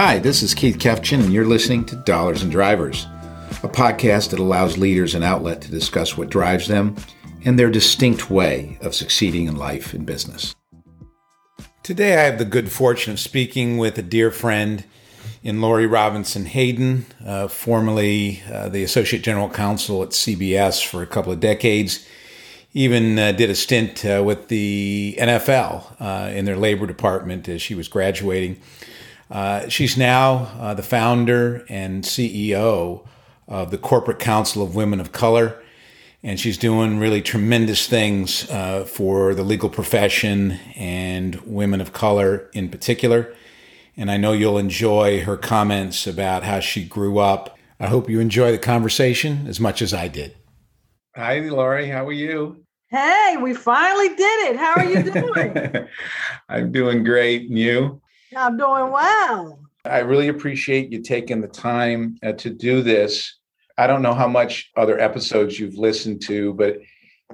Hi, this is Keith Kefchin, and you're listening to Dollars and Drivers, a podcast that allows leaders an outlet to discuss what drives them and their distinct way of succeeding in life and business. Today, I have the good fortune of speaking with a dear friend in Laurie Robinson Haden, uh, formerly uh, the Associate General Counsel at CBS for a couple of decades. Even uh, did a stint uh, with the NFL uh, in their labor department as she was graduating. Uh, she's now the founder and CEO of the Corporate Counsel of Women of Color and she's doing really tremendous things uh, for the legal profession and women of color in particular. And I know you'll enjoy her comments about how she grew up. I hope you enjoy the conversation as much as I did. Hi, Laurie. How are you? Hey, we finally did it. How are you doing? I'm doing great. And you? I'm doing well. I really appreciate you taking the time uh, to do this I don't know how much other episodes you've listened to, but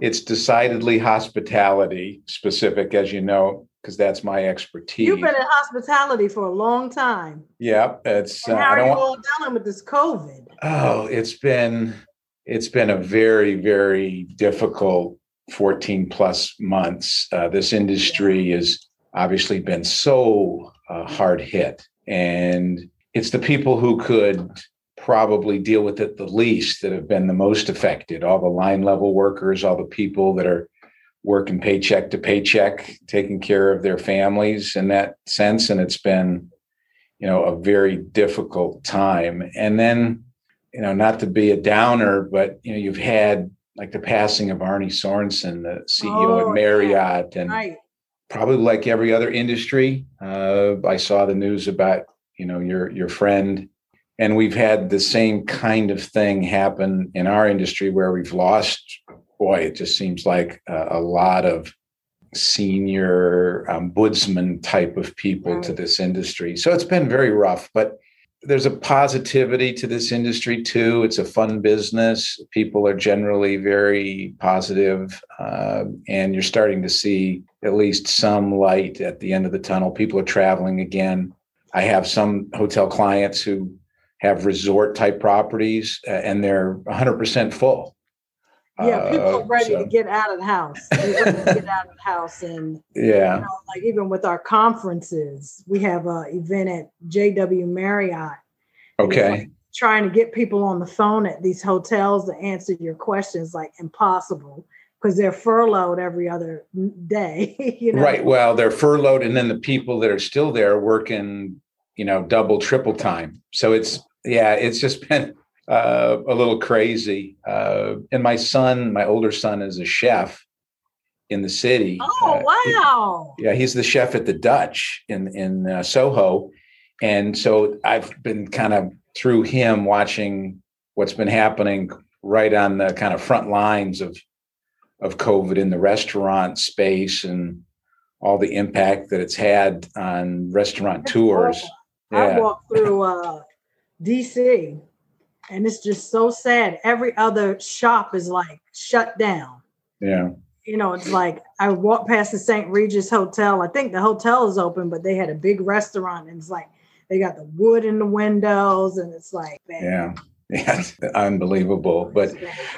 it's decidedly hospitality specific, as you know, because that's my expertise. You've been in hospitality for a long time. Yeah, it's. And uh, how uh, are you all dealing with this COVID? Oh, it's been it's been a very very difficult 14 plus months. Uh, this industry has obviously been so uh, hard hit, and it's the people who could probably deal with it the least that have been the most affected all the line level workers all the people that are working paycheck to paycheck taking care of their families in that sense and it's been you know a very difficult time and then you know not to be a downer but you know you've had like the passing of Arne Sorenson the CEO oh, at Marriott yeah. and right. Probably like every other industry uh, I saw the news about you know your your friend. And we've had the same kind of thing happen in our industry where we've lost boy it just seems like a, a lot of senior um, woodsman type of people to this industry. So it's been very rough but there's a positivity to this industry too. It's a fun business. People are generally very positive, uh, and you're starting to see at least some light at the end of the tunnel people are traveling again i have some hotel clients who have resort type properties uh, and they're 100% full. Yeah, people are uh, ready so. to get out of the house. get out of the house, and yeah, you know, like even with our conferences, we have an event at JW Marriott. Okay. Like trying to get people on the phone at these hotels to answer your questions, like impossible because they're furloughed every other day. you know? Right. Well, they're furloughed, and then the people that are still there working, you know, double, triple time. So it's yeah, it's just been uh, a little crazy. Uh, and my son, my older son, is a chef in the city. Oh uh, wow! He, yeah, he's the chef at the Dutch in in uh, Soho, and so I've been kind of through him watching what's been happening right on the kind of front lines of of COVID in the restaurant space and all the impact that it's had on restaurant tours. Yeah. I walked through uh, DC, and it's just so sad. Every other shop is like shut down. Yeah. You know, it's like I walked past the St. Regis Hotel. I think the hotel is open, but they had a big restaurant, and it's like they got the wood in the windows, and it's like, man. yeah. Yeah, unbelievable. But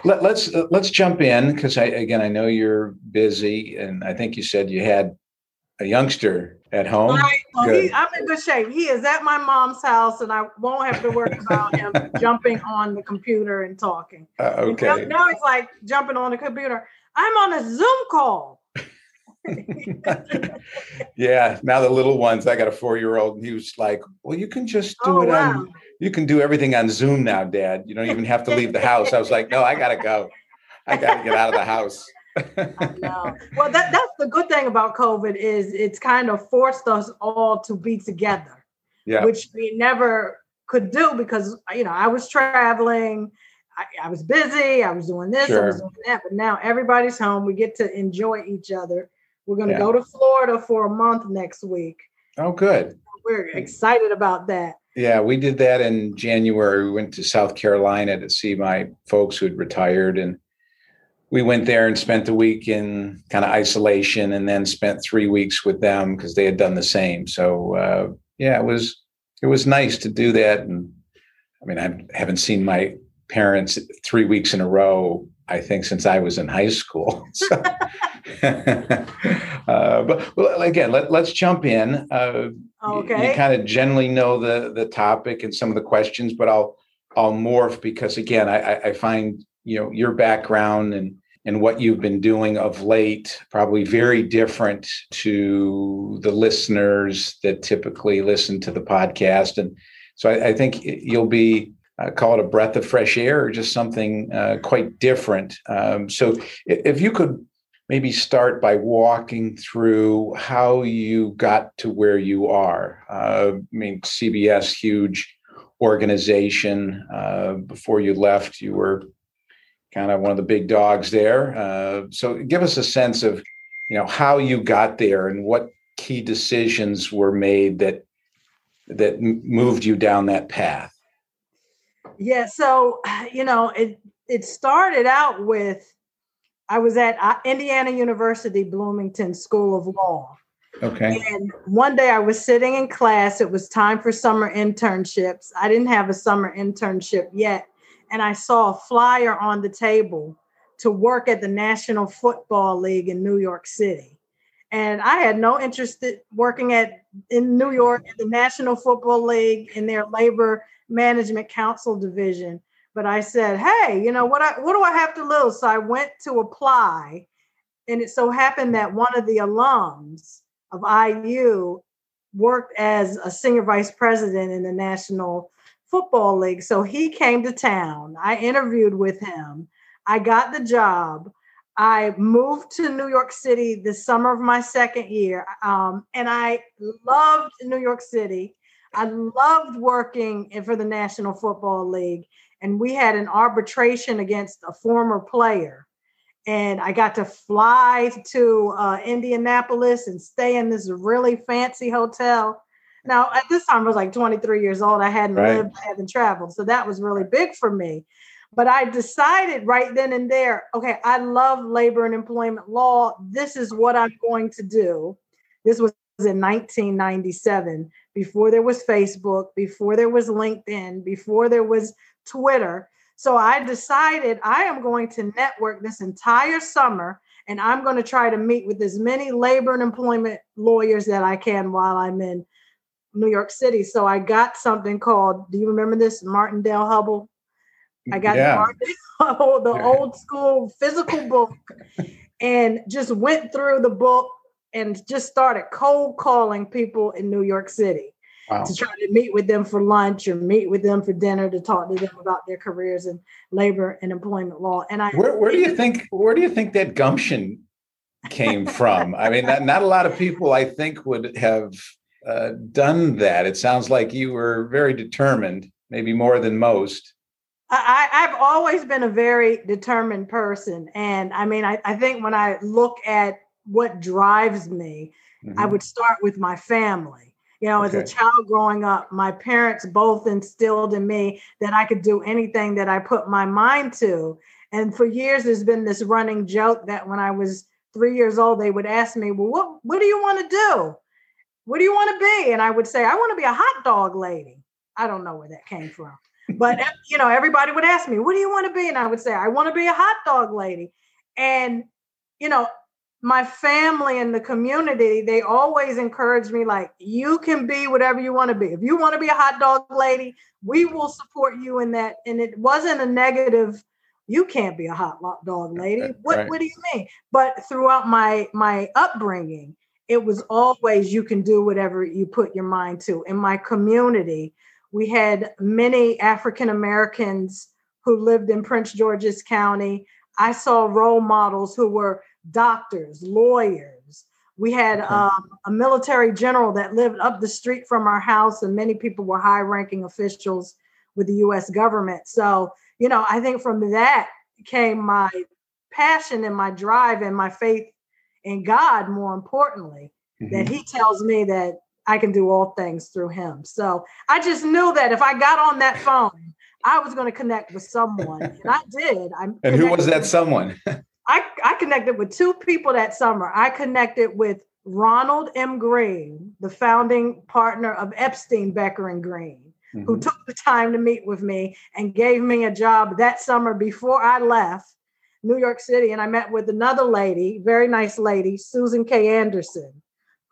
let, us let's, let's jump in because I again I know you're busy, and I think you said you had a youngster at home. Right. Well, he, I'm in good shape. He is at my mom's house, and I won't have to worry about him jumping on the computer and talking. Uh, okay. Now, now he's like jumping on the computer. I'm on a Zoom call. yeah. Now the little ones. I got a four year old, and he was like, "Well, you can just do oh, it wow. on. You can do everything on Zoom now, Dad. You don't even have to leave the house." I was like, "No, I gotta go. I gotta get out of the house." Well, that, that's the good thing about COVID is it's kind of forced us all to be together, yeah. which we never could do because you know I was traveling, I, I was busy, I was doing this, sure. I was doing that, but now everybody's home. We get to enjoy each other. We're going to yeah. go to Florida for a month next week. Oh, good. We're excited about that. Yeah, we did that in January. We went to South Carolina to see my folks who had retired and we went there and spent the week in kind of isolation and then spent three weeks with them because they had done the same. So uh, yeah, it was it was nice to do that. And I mean, I haven't seen my parents three weeks in a row. I think since I was in high school. So, uh, but well, again, let, us jump in. Uh, okay. You, you kind of generally know the the topic and some of the questions, but I'll I'll morph because again, I, I find you know your background and and what you've been doing of late probably very different to the listeners that typically listen to the podcast and so i, I think you'll be uh, call it a breath of fresh air or just something uh, quite different um, so if you could maybe start by walking through how you got to where you are uh, i mean cbs huge organization uh, before you left you were kind of one of the big dogs there. Uh, so give us a sense of, you know, how you got there and what key decisions were made that that moved you down that path. Yeah, so you know, it it started out with I was at uh, Indiana University Bloomington School of Law. Okay. And one day I was sitting in class. It was time for summer internships. I didn't have a summer internship yet and I saw a flyer on the table to work at the National Football League in New York City. And I had no interest in working at in New York in the National Football League in their labor management council division. But I said, hey, you know what I what do I have to lose? So I went to apply. And it so happened that one of the alums of IU worked as a senior vice president in the National Football League. So he came to town. I interviewed with him. I got the job. I moved to New York City the summer of my second year. Um, and I loved New York City. I loved working for the National Football League. And we had an arbitration against a former player. And I got to fly to uh, Indianapolis and stay in this really fancy hotel now, at this time, I was like 23 years old. I hadn't right. lived, I hadn't traveled. So that was really big for me. But I decided right then and there okay, I love labor and employment law. This is what I'm going to do. This was in 1997, before there was Facebook, before there was LinkedIn, before there was Twitter. So I decided I am going to network this entire summer and I'm going to try to meet with as many labor and employment lawyers that I can while I'm in New York City. So I got something called, do you remember this? Martindale Hubbell. I got yeah. the, the old school physical book and just went through the book and just started cold calling people in New York City wow. to try to meet with them for lunch or meet with them for dinner to talk to them about their careers in labor and employment law. And I where, where do you think where do you think that gumption came from? I mean, not, not a lot of people I think would have uh, done that. It sounds like you were very determined, maybe more than most. I, have always been a very determined person. And I mean, I, I think when I look at what drives me, mm-hmm. I would start with my family. You know, okay. as a child growing up, my parents both instilled in me that I could do anything that I put my mind to. And for years, there's been this running joke that when I was three years old, they would ask me, Well, what, what do you want to do? what do you want to be? And I would say, I want to be a hot dog lady. I don't know where that came from. But you know, everybody would ask me, what do you want to be? And I would say, I want to be a hot dog lady. And you know, my family and the community, they always encourage me, like, you can be whatever you want to be. If you want to be a hot dog lady, we will support you in that. And it wasn't a negative, you can't be a hot dog lady. What right. what do you mean? But throughout my my upbringing, it was always you can do whatever you put your mind to. In my community, we had many African Americans who lived in Prince George's County. I saw role models who were doctors, lawyers. We had okay. um, a military general that lived up the street from our house, and many people were high ranking officials with the US government. So, you know, I think from that came my passion and my drive and my faith in God, more importantly, mm-hmm. that He tells me that I can do all things through Him. So I just knew that if I got on that phone, I was going to connect with someone, and I did. I and who was that someone? I, I connected with two people that summer. I connected with Ronald M. Green, the founding partner of Epstein, Becker, and Green, mm-hmm. who took the time to meet with me and gave me a job that summer before I left New York City. And I met with another lady, very nice lady, Susan K. Anderson,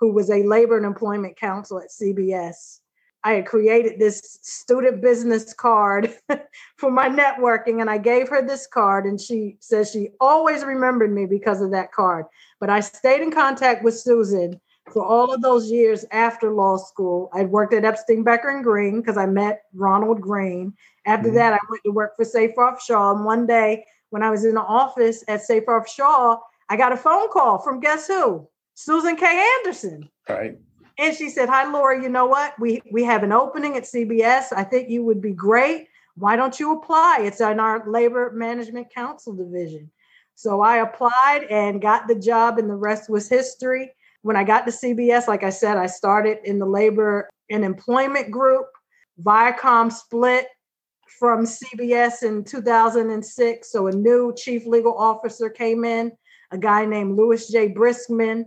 who was a labor and employment counsel at CBS. I had created this student business card for my networking, and I gave her this card, and she says she always remembered me because of that card. But I stayed in contact with Susan for all of those years after law school. I worked at Epstein Becker and Green because I met Ronald Green. After mm-hmm. that, I went to work for Seyfarth Shaw. And one day, when I was in the office at Seyfarth Shaw, I got a phone call from guess who? Susan K. Anderson. Right. And she said, Hi, Laura, you know what? We we have an opening at CBS. I think you would be great. Why don't you apply? It's in our labor management council division. So I applied and got the job, and the rest was history. When I got to CBS, like I said, I started in the labor and employment group. Viacom split from CBS in 2006. So a new chief legal officer came in, a guy named Louis J. Briskman.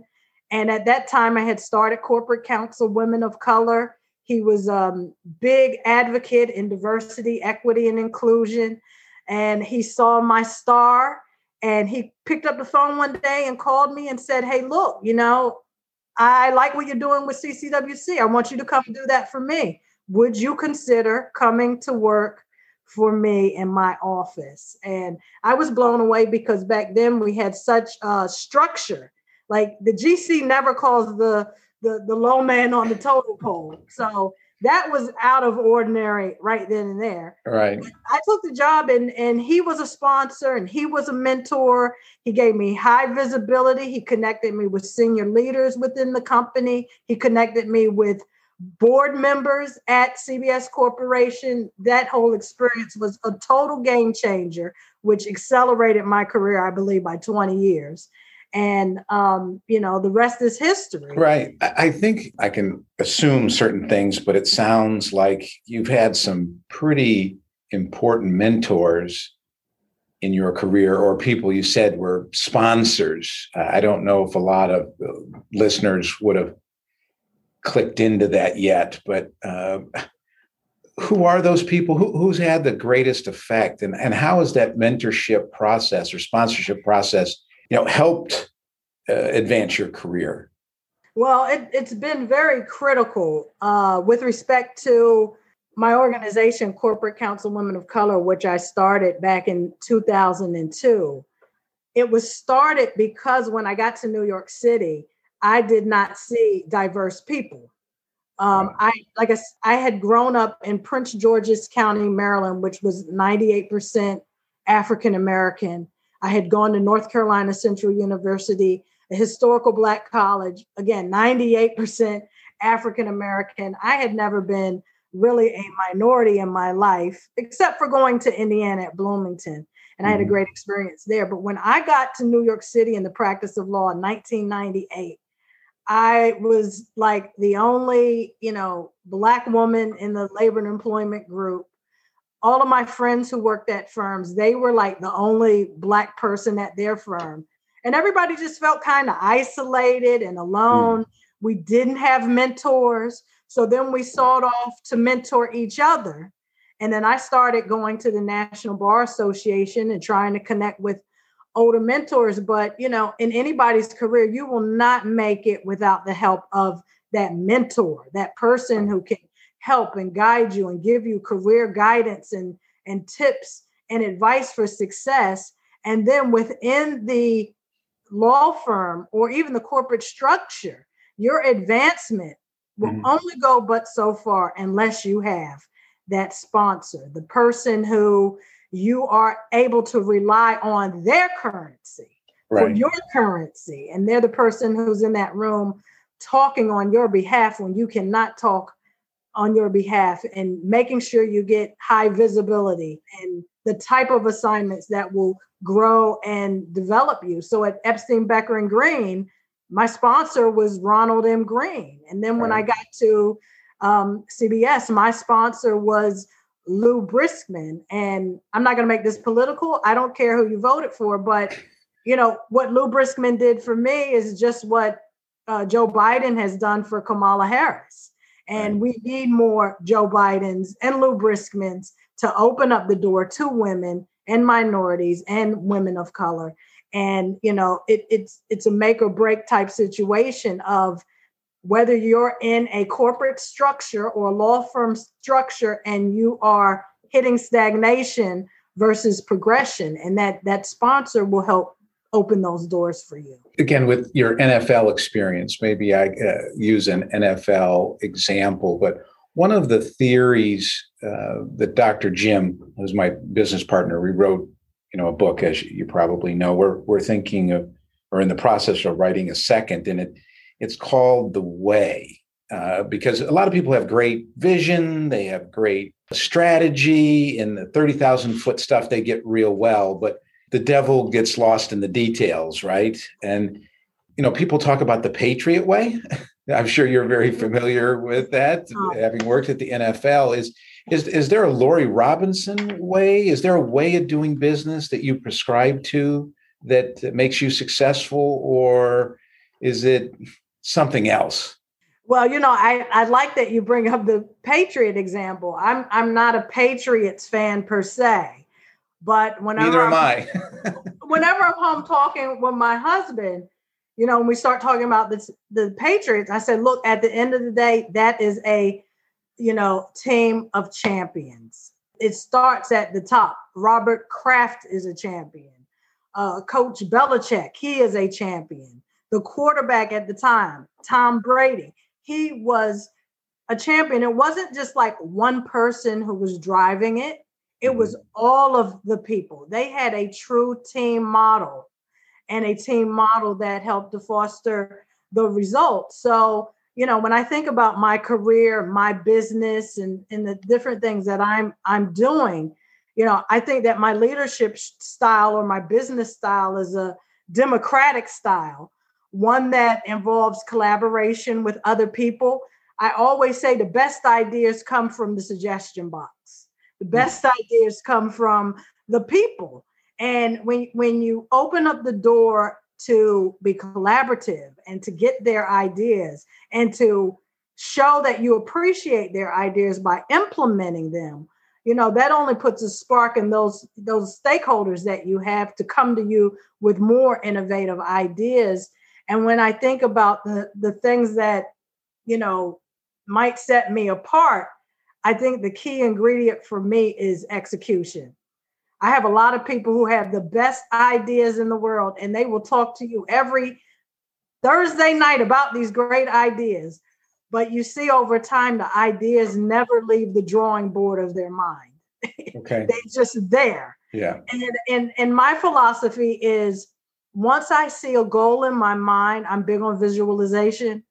And at that time, I had started Corporate Counsel Women of Color. He was a um, big advocate in diversity, equity, and inclusion. And he saw my star and he picked up the phone one day and called me and said, Hey, look, you know, I like what you're doing with CCWC. I want you to come do that for me. Would you consider coming to work for me in my office? And I was blown away because back then we had such a structure like the GC never calls the the, the low man on the totem pole. So that was out of ordinary right then and there. Right. I took the job and and he was a sponsor and he was a mentor. He gave me high visibility. He connected me with senior leaders within the company. He connected me with board members at CBS Corporation. That whole experience was a total game changer, which accelerated my career, I believe, by 20 years and um, you know the rest is history. Right. I think i can assume certain things but it sounds like you've had some pretty important mentors in your career or people you said were sponsors. I don't know if a lot of listeners would have clicked into that yet but uh, who are those people? Who, who's had the greatest effect? And, and how is that mentorship process or sponsorship process you know helped uh, advance your career? Well, it, has been very critical uh, with respect to my organization, Corporate Counsel Women of Color, which I started back in 2002. It was started because when I got to New York City, I did not see diverse people. Um, I like I, I had grown up in Prince George's County, Maryland, which was 98% African American, I had gone to North Carolina Central University, a historical Black college, again, 98% African American. I had never been really a minority in my life, except for going to Indiana at Bloomington. And I had a mm-hmm. great experience there. But when I got to New York City in the practice of law in 1998, I was like the only, you know, black woman in the labor and employment group all of my friends who worked at firms, they were like the only black person at their firm. And everybody just felt kind of isolated and alone. Mm. We didn't have mentors. So then we sought off to mentor each other. And then I started going to the National Bar Association and trying to connect with older mentors. But, you know, in anybody's career, you will not make it without the help of that mentor, that person who can help and guide you and give you career guidance and, and tips and advice for success. And then within the law firm or even the corporate structure, your advancement will mm-hmm. only go but so far unless you have that sponsor, the person who you are able to rely on their currency right. for your currency. And they're the person who's in that room talking on your behalf when you cannot talk on your behalf and making sure you get high visibility and the type of assignments that will grow and develop you. So at Epstein, Becker, and Green, my sponsor was Ronald M. Green. And then when right. I got to um, CBS, my sponsor was Lou Briskman. And I'm not going to make this political. I don't care who you voted for, but you know what Lou Briskman did for me is just what uh, Joe Biden has done for Kamala Harris. And we need more Joe Bidens and Lou Briskmans to open up the door to women and minorities and women of color. And you know, it, it's it's a make or break type situation of whether you're in a corporate structure or a law firm structure and you are hitting stagnation versus progression and that that sponsor will help open those doors for you. Again, with your NFL experience, maybe I uh, use an NFL example, but one of the theories uh, that Dr. Jim, who's my business partner, we wrote, you know, a book, as you probably know. We're we're thinking of, or in the process of writing a second, and it it's called the Way, uh, because a lot of people have great vision, they have great strategy, and the thirty thousand foot stuff they get real well, but the devil gets lost in the details, right? And you know, people talk about the Patriot way. I'm sure you're very familiar with that, oh. having worked at the NFL. Is is is there a Laurie Robinson way? Is there a way of doing business that you prescribe to that makes you successful, or is it something else? Well, you know, I, I like that you bring up the Patriot example. I'm I'm not a Patriots fan per se. But whenever neither am I. whenever I'm home talking with my husband, you know, when we start talking about this, the Patriots, I said, look, at the end of the day, that is a, you know, team of champions. It starts at the top. Robert Kraft is a champion. Uh, Coach Belichick, he is a champion. The quarterback at the time, Tom Brady, he was a champion. It wasn't just like one person who was driving it. It was mm-hmm. all of the people. They had a true team model and a team model that helped to foster the results. So, you know, when I think about my career, my business and, and the different things that I'm I'm doing, you know, I think that my leadership style or my business style is a democratic style, one that involves collaboration with other people. I always say the best ideas come from the suggestion box. The best ideas come from the people. And when when you open up the door to be collaborative and to get their ideas and to show that you appreciate their ideas by implementing them you know that only puts a spark in those those stakeholders that you have to come to you with more innovative ideas and when i think about the the things that you know might set me apart I think the key ingredient for me is execution. I have a lot of people who have the best ideas in the world, and they will talk to you every Thursday night about these great ideas. But you see, over time, the ideas never leave the drawing board of their mind. Okay. They're just there. Yeah. And, and and my philosophy is once I see a goal in my mind, I'm big on visualization.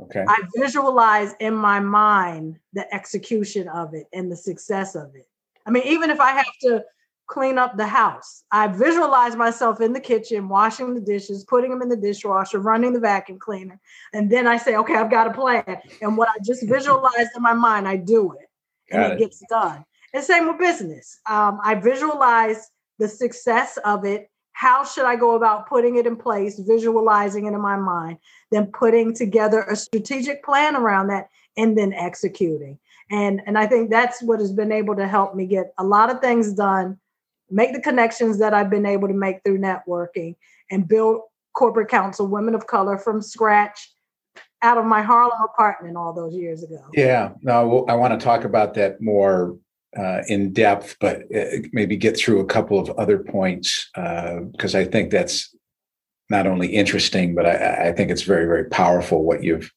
Okay. I visualize in my mind the execution of it and the success of it. I mean, even if I have to clean up the house, I visualize myself in the kitchen, washing the dishes, putting them in the dishwasher, running the vacuum cleaner. And then I say, okay, I've got a plan. And what I just visualized in my mind, I do it. And it, it, gets done. And same with business. Um, I visualize the success of it how should I go about putting it in place, visualizing it in my mind, then putting together a strategic plan around that, and then executing. And, and I think that's what has been able to help me get a lot of things done, make the connections that I've been able to make through networking, and build corporate counsel women of color from scratch out of my Harlem apartment all those years ago. Yeah, no, I want to talk about that more uh, in depth, but uh, maybe get through a couple of other points because uh, I think that's not only interesting, but I, I, think it's very, very powerful what you've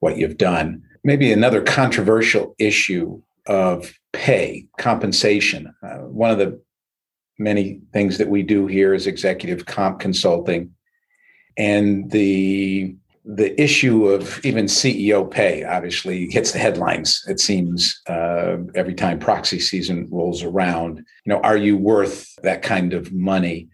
what you've done. Maybe another controversial issue of pay compensation. Uh, one of the many things that we do here is executive comp consulting, and the the issue of even CEO pay obviously hits the headlines. It seems uh, every time proxy season rolls around. You know, are you worth that kind of money?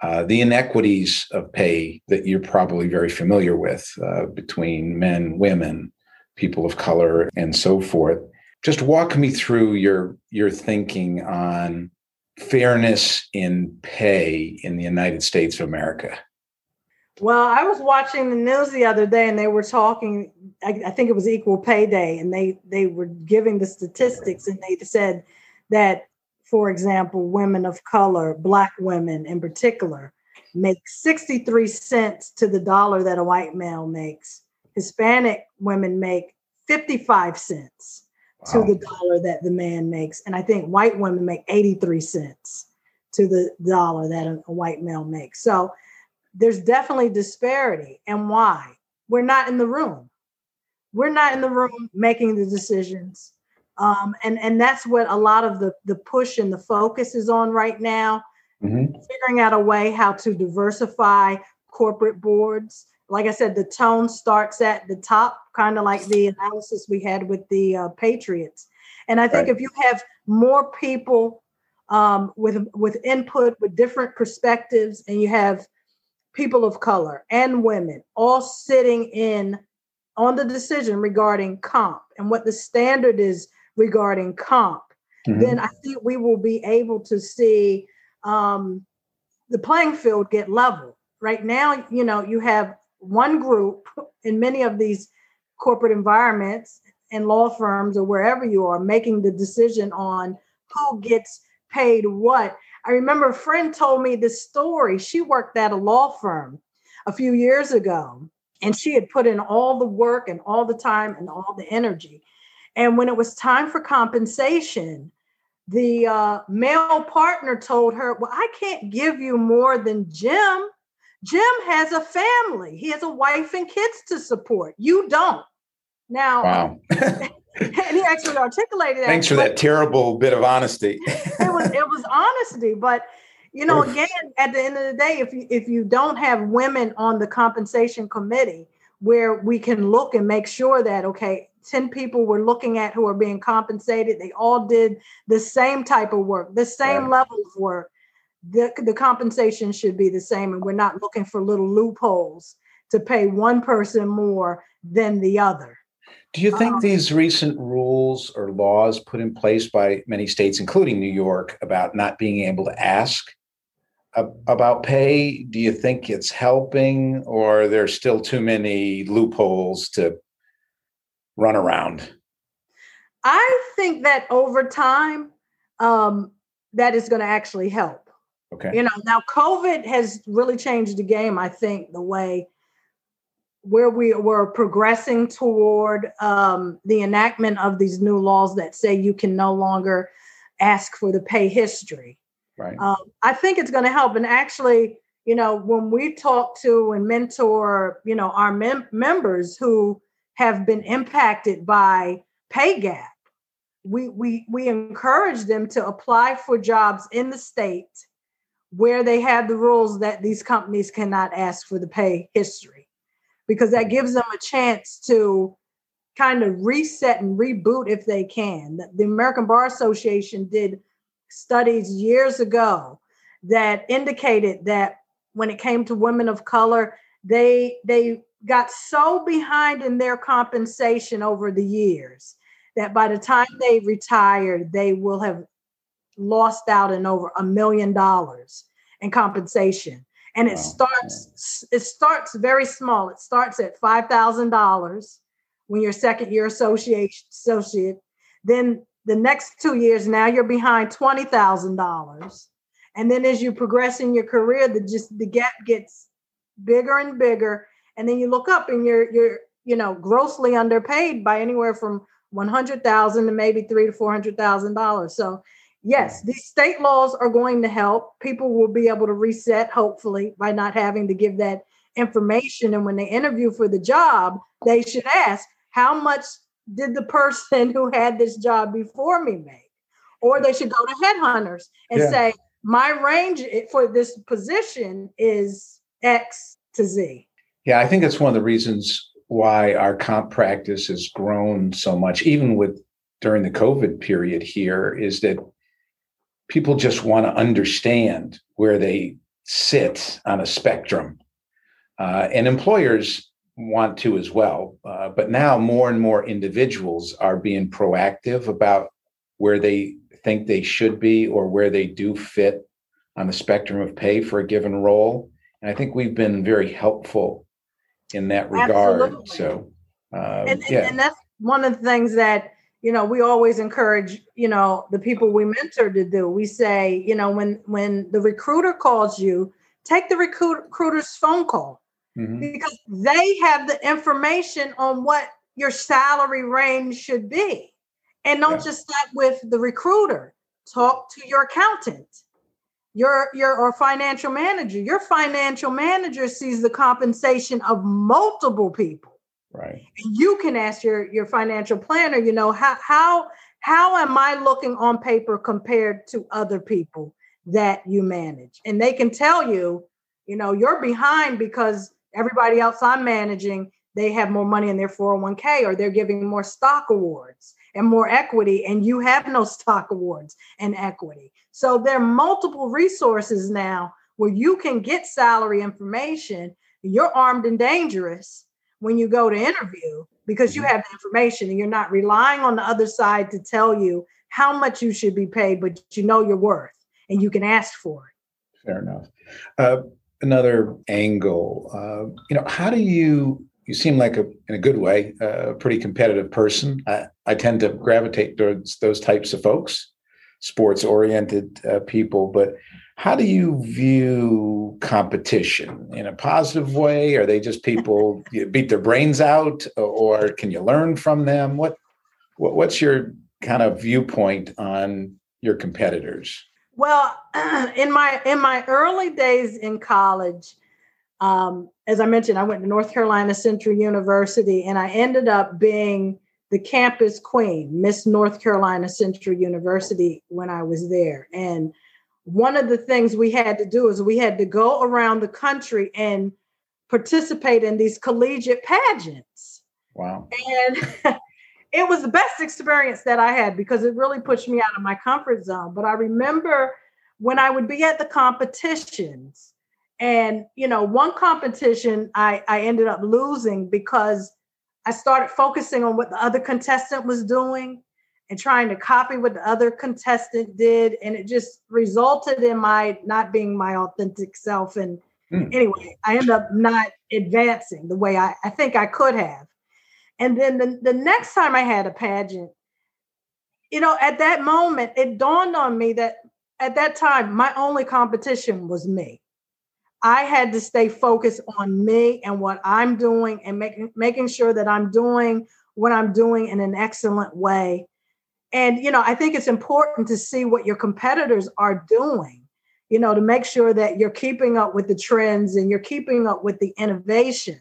Uh, the inequities of pay that you're probably very familiar with uh, between men, women, people of color, and so forth. Just walk me through your your thinking on fairness in pay in the United States of America. Well, I was watching the news the other day, and they were talking. I, I, think it was Equal Pay Day, and they they were giving the statistics, and they said that, for example, women of color, Black women in particular, make sixty three cents to the dollar that a white male makes. Hispanic women make fifty five cents wow. to the dollar that the man makes, and I think white women make eighty three cents to the dollar that a, a white male makes. So there's definitely disparity. And why? We're not in the room. We're not in the room making the decisions. Um, and, and that's what a lot of the, the push and the focus is on right now. Mm-hmm. Figuring out a way how to diversify corporate boards. Like I said, the tone starts at the top, kind of like the analysis we had with the uh, Patriots. And I think right. if you have more people um, with with input, with different perspectives, and you have people of color and women all sitting in on the decision regarding comp and what the standard is regarding comp, mm-hmm. then I think we will be able to see um, the playing field get level. Right now, you know, you have one group in many of these corporate environments and law firms or wherever you are making the decision on who gets paid what I remember a friend told me this story. She worked at a law firm a few years ago, and she had put in all the work and all the time and all the energy. And when it was time for compensation, the uh, male partner told her, Well, I can't give you more than Jim. Jim has a family, he has a wife and kids to support. You don't. Now, wow. and he actually articulated that. Thanks for that terrible bit of honesty. it was it was honesty, but you know, again, at the end of the day, if you if you don't have women on the compensation committee where we can look and make sure that okay, 10 people we're looking at who are being compensated, they all did the same type of work, the same right. level of work. The, the compensation should be the same, and we're not looking for little loopholes to pay one person more than the other. Do you think um, these recent rules or laws put in place by many states, including New York, about not being able to ask about pay, do you think it's helping or there's still too many loopholes to run around? I think that over time, um, that is going to actually help. Okay. You know, now COVID has really changed the game, I think, the way where we were progressing toward um, the enactment of these new laws that say you can no longer ask for the pay history. Right. Um, I think it's going to help. And actually, you know, when we talk to and mentor, you know, our mem- members who have been impacted by pay gap, we we we encourage them to apply for jobs in the state where they have the rules that these companies cannot ask for the pay history because that gives them a chance to kind of reset and reboot if they can. The American Bar Association did studies years ago that indicated that when it came to women of color, they they got so behind in their compensation over the years that by the time they retired, they will have lost out in over a million dollars in compensation and it wow. starts it starts very small. It starts at $5000 when you're second year associate associate. Then the next two years now you're behind $20000 and then as you progress in your career the just the gap gets bigger and bigger. And then you look up and you're you're you know grossly underpaid by anywhere from 100000 to maybe three to four hundred thousand dollars. So yes, these state laws are going to help. People will be able to reset, hopefully, by not having to give that information. And when they interview for the job, they should ask, how much did the person who had this job before me make? Or they should go to headhunters and yeah. say, my range for this position is X to Z. Yeah, I think that's one of the reasons why our comp practice has grown so much, even with during the COVID period here, is that people just want to understand where they sit on a spectrum. Uh, and employers want to as well. Uh, but now more and more individuals are being proactive about where they think they should be or where they do fit on the spectrum of pay for a given role. And I think we've been very helpful in that regard. Absolutely. So, uh, and, yeah. and that's one of the things that you know we always encourage you know the people we mentor to do. We say you know when when the recruiter calls you take the recruiter's phone call mm-hmm. because they have the information on what your salary range should be. And don't yeah. just start with the recruiter. Talk to your accountant. Your your or financial manager. Your financial manager sees the compensation of multiple people right. You can ask your your financial planner you know how how how am i looking on paper compared to other people that you manage? And they can tell you you know you're behind because everybody else i'm managing they have more money in their 401k or they're giving more stock awards and more equity and you have no stock awards and equity. So there are multiple resources now where you can get salary information. You're armed and dangerous when you go to interview because you mm-hmm. have the information and you're not relying on the other side to tell you how much you should be paid but you know your worth and you can ask for it fair enough uh, another angle uh, you know how do you you seem like a in a good way a pretty competitive person. I, I tend to gravitate towards those types of folks, sports oriented uh, people. But how do you view competition in a positive way? Are they just people beat their brains out, or can you learn from them? What, what what's your kind of viewpoint on your competitors? Well, in my in my early days in college, um, as I mentioned, I went to North Carolina Central University and I ended up being the campus queen, Miss North Carolina Central University, when I was there. And one of the things we had to do is we had to go around the country and participate in these collegiate pageants. Wow. And it was the best experience that I had because it really pushed me out of my comfort zone. But I remember when I would be at the competitions, and you know, one competition I, I ended up losing because I started focusing on what the other contestant was doing and trying to copy what the other contestant did. And it just resulted in my not being my authentic self. And mm. anyway, I ended up not advancing the way I, I think I could have. And then the, the next time I had a pageant, you know, at that moment, it dawned on me that at that time, my only competition was me. I had to stay focused on me and what I'm doing and making making sure that I'm doing what I'm doing in an excellent way. And you know, I think it's important to see what your competitors are doing, you know, to make sure that you're keeping up with the trends and you're keeping up with the innovations.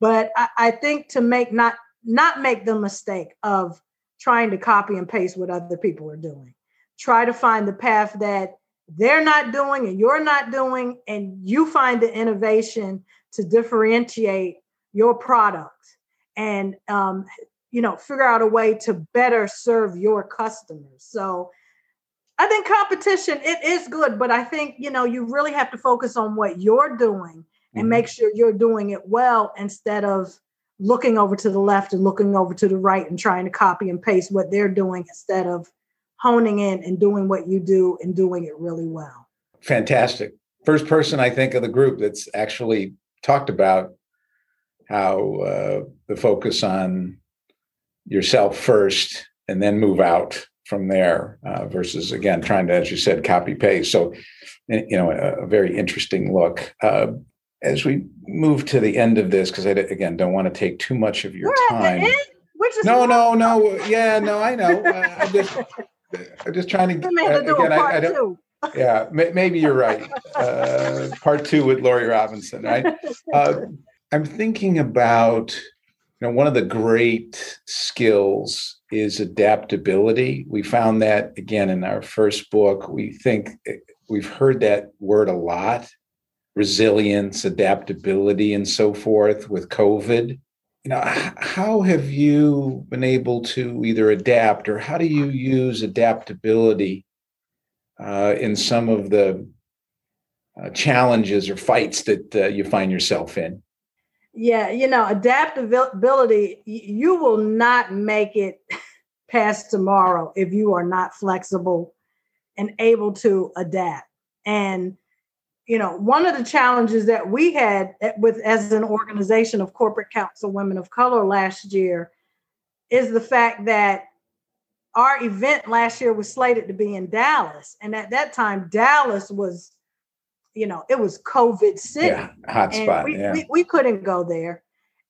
But I, I think to make not not make the mistake of trying to copy and paste what other people are doing. Try to find the path that they're not doing and you're not doing, and you find the innovation to differentiate your product and um, you know figure out a way to better serve your customers. So I think competition it is good, but I think you know you really have to focus on what you're doing and mm-hmm. make sure you're doing it well instead of looking over to the left and looking over to the right and trying to copy and paste what they're doing instead of honing in and doing what you do and doing it really well. Fantastic. First person I think of the group that's actually talked about how uh, the focus on yourself first and then move out from there uh, versus again trying to as you said copy paste. So you know a, a very interesting look. Uh, as we move to the end of this because i again don't want to take too much of your We're time. no no no. Yeah no i know. Uh, i just I'm just trying to. Uh, again, I, I, don't. Yeah, maybe you're right. Uh, part two with Laurie Robinson, right? Uh, I'm thinking about, you know, one of the great skills is adaptability. We found that again in our first book. We think we've heard that word a lot resilience, adaptability, and so forth with COVID you know how have you been able to either adapt or how do you use adaptability uh, in some of the uh, challenges or fights that uh, you find yourself in? Yeah you know adaptability you will not make it past tomorrow if you are not flexible and able to adapt. And you know, one of the challenges that we had eh, with as an organization of Corporate Counsel women of color last year is the fact that our event last year was slated to be in Dallas. And at that time, Dallas was, you know, it was COVID city. Yeah, hot spot. We, yeah. we, we couldn't go there.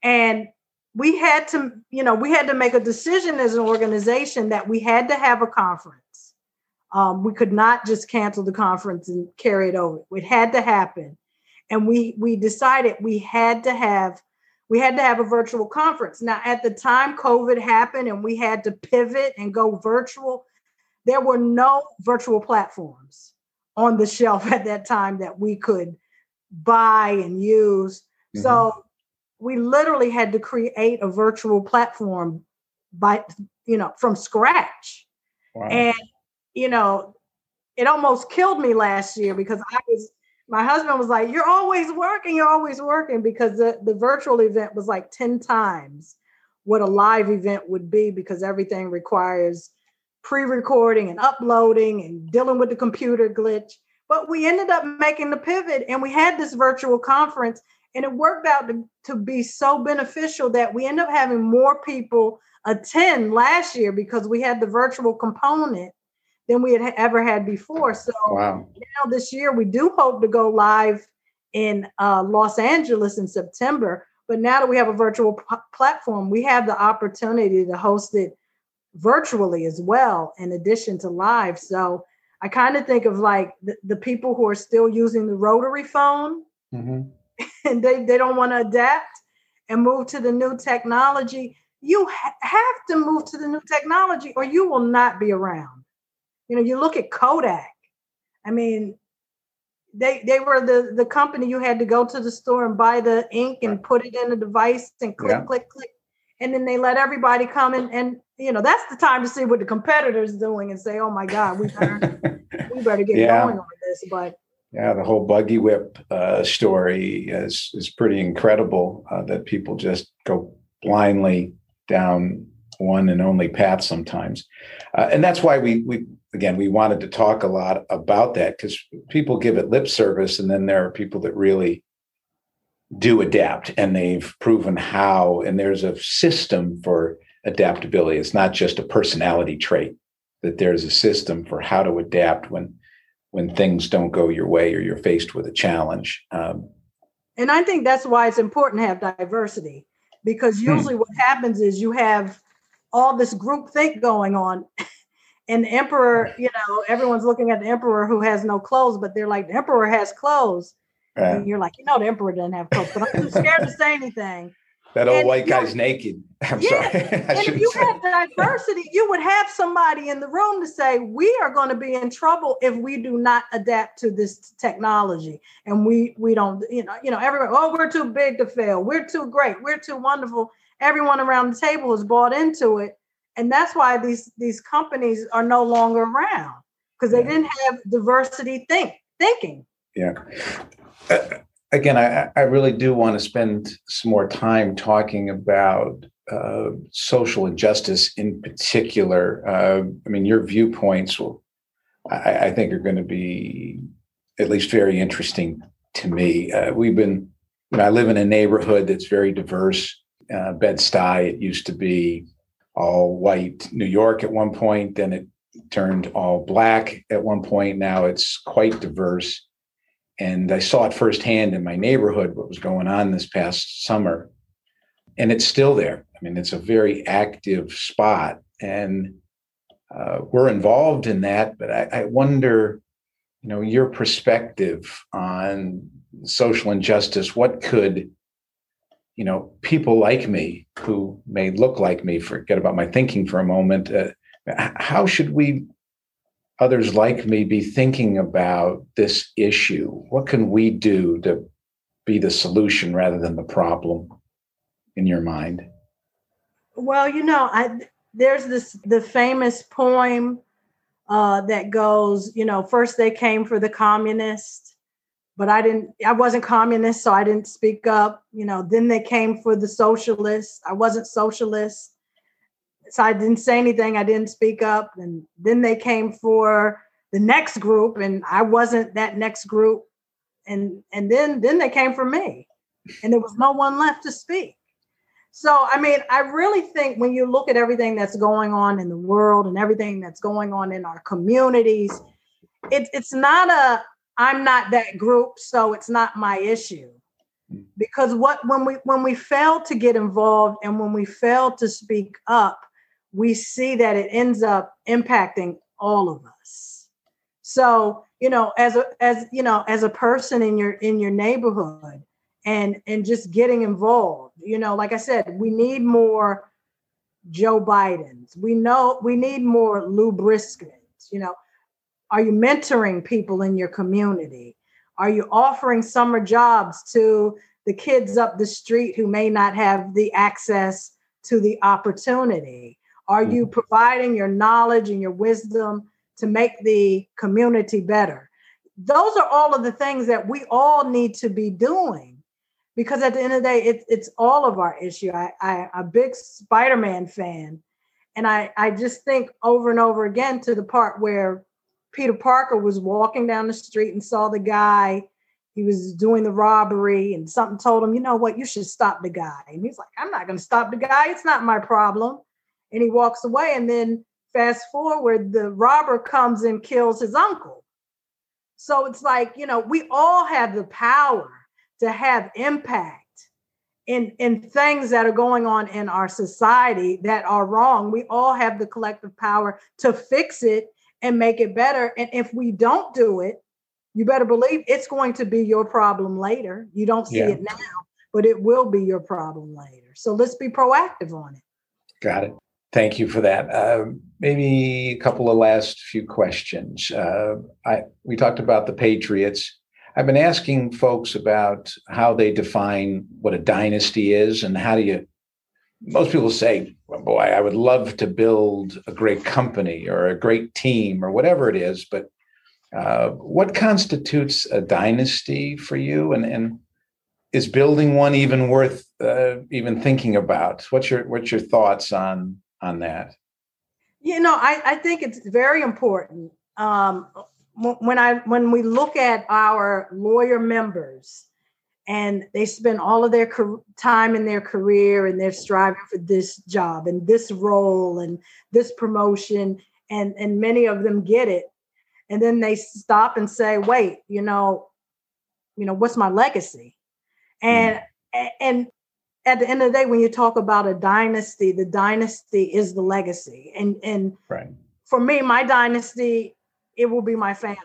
And we had to, you know, we had to make a decision as an organization that we had to have a conference. Um, we could not just cancel the conference and carry it over. It had to happen. And we we decided we had to have we had to have a virtual conference. Now, at the time COVID happened and we had to pivot and go virtual, there were no virtual platforms on the shelf at that time that we could buy and use. Mm-hmm. So we literally had to create a virtual platform by, you know, from scratch. Wow. And, you know, it almost killed me last year because I was my husband was like, You're always working, you're always working, because the, the virtual event was like 10 times what a live event would be because everything requires pre-recording and uploading and dealing with the computer glitch. But we ended up making the pivot and we had this virtual conference and it worked out to, to be so beneficial that we end up having more people attend last year because we had the virtual component than we had ever had before. So wow. now this year we do hope to go live in uh, Los Angeles in September. But now that we have a virtual p- platform, we have the opportunity to host it virtually as well, in addition to live. So I kind of think of like the, the, people who are still using the rotary phone mm-hmm. and they, they don't want to adapt and move to the new technology. You ha- have to move to the new technology or you will not be around. You know, you look at Kodak. I mean, they they were the the company you had to go to the store and buy the ink and put it in a device and click yeah. click click and then they let everybody come in and you know that's the time to see what the competitors doing and say oh my god we better we better get yeah. going on this but yeah the whole buggy whip uh, story is is pretty incredible uh, that people just go blindly down one and only path sometimes uh, and that's why we we again, we wanted to talk a lot about that because people give it lip service, and then there are people that really do adapt and they've proven how. And there's a system for adaptability. It's not just a personality trait, that there's a system for how to adapt when when things don't go your way or you're faced with a challenge. Um, and I think that's why it's important to have diversity because hmm. usually hmm. what happens is you have all this group think going on and the emperor, you know, everyone's looking at the emperor who has no clothes, but they're like, the emperor has clothes. Right. And you're like, you know, the emperor doesn't have clothes, but I'm too scared to say anything. That old and white guy's naked. I'm yeah, sorry. and if you had diversity, you would have somebody in the room to say, we are going to be in trouble if we do not adapt to this technology. And we we don't, you know, you know, everyone, oh, we're too big to fail. We're too great. We're too wonderful. Everyone around the table has bought into it. And that's why these these companies are no longer around because they yeah. didn't have diversity think thinking. Yeah. Uh, again I, I really do want to spend some more time talking about uh, social injustice in particular. Uh, i mean your viewpoints will I, I think are going to be at least very interesting to me. Uh, we've been you know i live in a neighborhood that's very diverse uh, bed-stuy it used to be all white New York at one point, then it turned all black at one point. Now it's quite diverse. And I saw it firsthand in my neighborhood what was going on this past summer. And it's still there. I mean, it's a very active spot. And uh, we're involved in that. But I, I wonder, you know, your perspective on social injustice. What could you know people like me who may look like me forget about my thinking for a moment uh, how should we others like me be thinking about this issue? What can we do to be the solution rather than the problem in your mind? Well you know i there's this the famous poem uh, that goes you know first they came for the communists but I didn't, I wasn't communist, so I didn't speak up. You know, then they came for the socialists. I wasn't socialist. So I didn't say anything. I didn't speak up. And then they came for the next group, and I wasn't that next group. and and then then they came for me and there was no one left to speak so i mean i really think when you look at everything that's going on in the world and everything that's going on in our communities it, it's not a i'm not that group so it's not my issue. Hmm. because what when we when we fail to get involved and when we fail to speak up we see that it ends up impacting all of us. So you know as a as you know as a person in your in your neighborhood and and just getting involved you know like i said we need more joe bidens. We know we need more lou briskets you know are you mentoring people in your community are you offering summer jobs to the kids up the street who may not have the access to the opportunity are you mm-hmm. providing your knowledge and your wisdom to make the community better. Those are all of the things that we all need to be doing because at the end of the day, it's it's all of our issue. I, I a big Spider-Man fan, and I I just think over and over again to the part where Peter Parker was walking down the street and saw the guy. He was doing the robbery, and something told him, you know what, you should stop the guy. And he's like, I'm not going to stop the guy. It's not my problem. And he walks away. And then Fast forward, the robber comes and kills his uncle. So it's like, you know, we all have the power to have impact in, in things that are going on in our society that are wrong. We all have the collective power to fix it and make it better. And if we don't do it, you better believe it's going to be your problem later. You don't see yeah. it now, but it will be your problem later. So let's be proactive on it. Got it. Thank you for that. Uh, maybe a couple of last few questions. Uh, I, we talked about the Patriots. I've been asking folks about how they define what a dynasty is and how do you. Most people say, "Boy, I would love to build a great company or a great team or whatever it is." But uh, what constitutes a dynasty for you, and and is building one even worth uh, even thinking about? What's your what's your thoughts on on that? You know, I, I think it's very important. Um, when I when we look at our lawyer members and they spend all of their time in their career and they're striving for this job and this role and this promotion and and many of them get it and then they stop and say wait you know you know what's my legacy and mm. and at the end of the day, when you talk about a dynasty, the dynasty is the legacy. And and right. for me, my dynasty, it will be my family.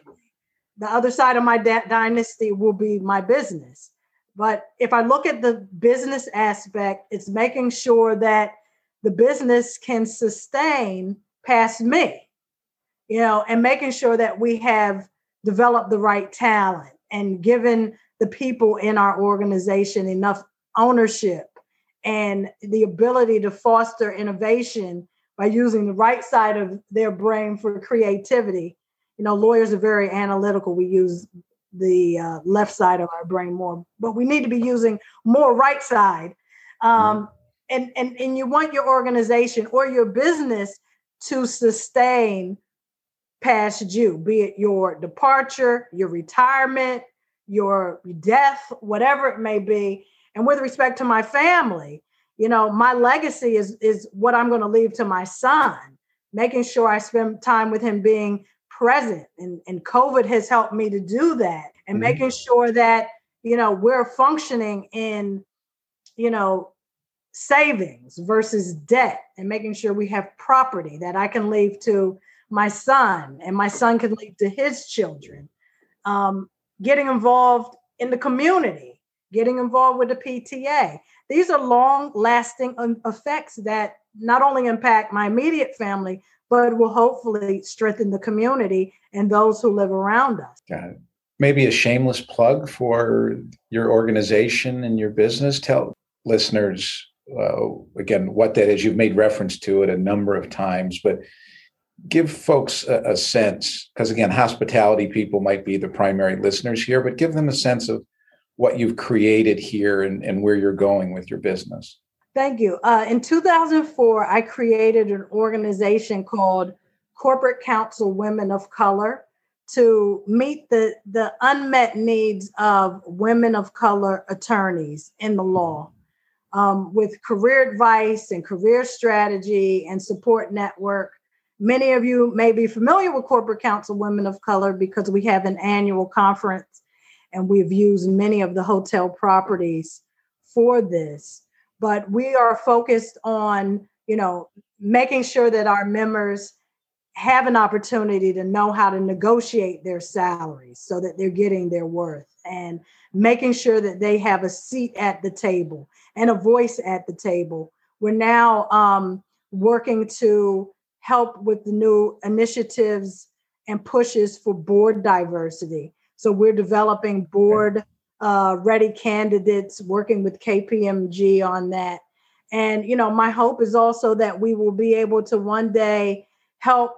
The other side of my da- dynasty will be my business. But if I look at the business aspect, it's making sure that the business can sustain past me, you know, and making sure that we have developed the right talent and given the people in our organization enough ownership and the ability to foster innovation by using the right side of their brain for creativity. You know, lawyers are very analytical. We use the uh, left side of our brain more, but we need to be using more right side. Um, and, and, and you want your organization or your business to sustain past you, be it your departure, your retirement, your death, whatever it may be. And with respect to my family, you know, my legacy is is what I'm going to leave to my son, making sure I spend time with him being present. And, and COVID has helped me to do that and mm-hmm. making sure that, you know, we're functioning in, you know, savings versus debt and making sure we have property that I can leave to my son and my son can leave to his children. Um, getting involved in the community getting involved with the PTA. These are long lasting effects that not only impact my immediate family, but will hopefully strengthen the community and those who live around us. Got it. Maybe a shameless plug for your organization and your business. Tell listeners uh, again what that is. You've made reference to it a number of times, but give folks a, a sense because again, hospitality people might be the primary listeners here, but give them a sense of what you've created here and, and where you're going with your business. Thank you. Uh, in 2004, I created an organization called Corporate Counsel Women of Color to meet the, the unmet needs of women of color attorneys in the law um, with career advice and career strategy and support network. Many of you may be familiar with Corporate Counsel Women of Color because we have an annual conference and we've used many of the hotel properties for this. But we are focused on, you know, making sure that our members have an opportunity to know how to negotiate their salaries so that they're getting their worth and making sure that they have a seat at the table and a voice at the table. We're now um, working to help with the new initiatives and pushes for board diversity. So we're developing board uh, ready candidates, working with KPMG on that. And you know, my hope is also that we will be able to one day help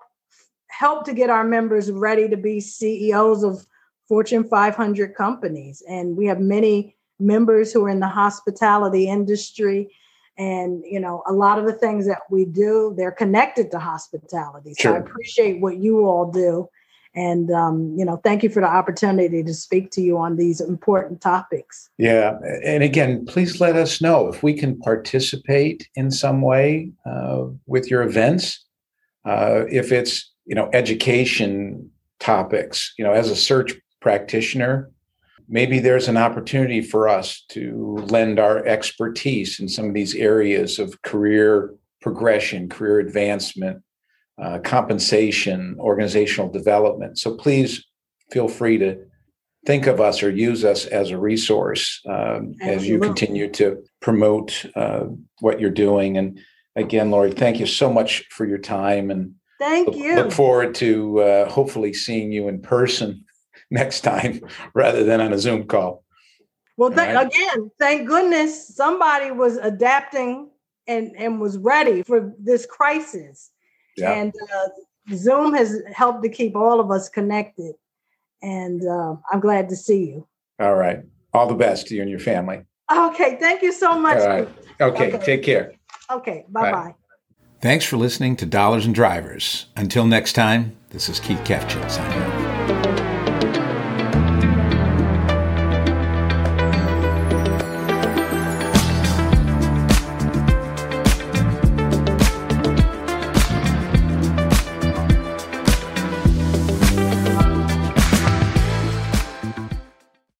help to get our members ready to be CEOs of Fortune 500 companies. And we have many members who are in the hospitality industry. And, you know, a lot of the things that we do, they're connected to hospitality. So sure. I appreciate what you all do. And, um, you know, thank you for the opportunity to speak to you on these important topics. Yeah. And again, please let us know if we can participate in some way uh, with your events. Uh, if it's you know education topics you know as a search practitioner maybe there's an opportunity for us to lend our expertise in some of these areas of career progression career advancement uh, compensation organizational development so please feel free to think of us or use us as a resource um, as you continue to promote uh, what you're doing and again Laurie thank you so much for your time and Thank look, you. Look forward to uh, hopefully seeing you in person next time rather than on a Zoom call. Well, th- right? again, thank goodness somebody was adapting and, and was ready for this crisis. Yeah. And uh, Zoom has helped to keep all of us connected. And uh, I'm glad to see you. All right. All the best to you and your family. Okay. Thank you so much. Okay. okay. Take care. Okay. Bye bye. Thanks for listening to Dollars and Drivers. Until next time, this is Keith Kefgen signing off.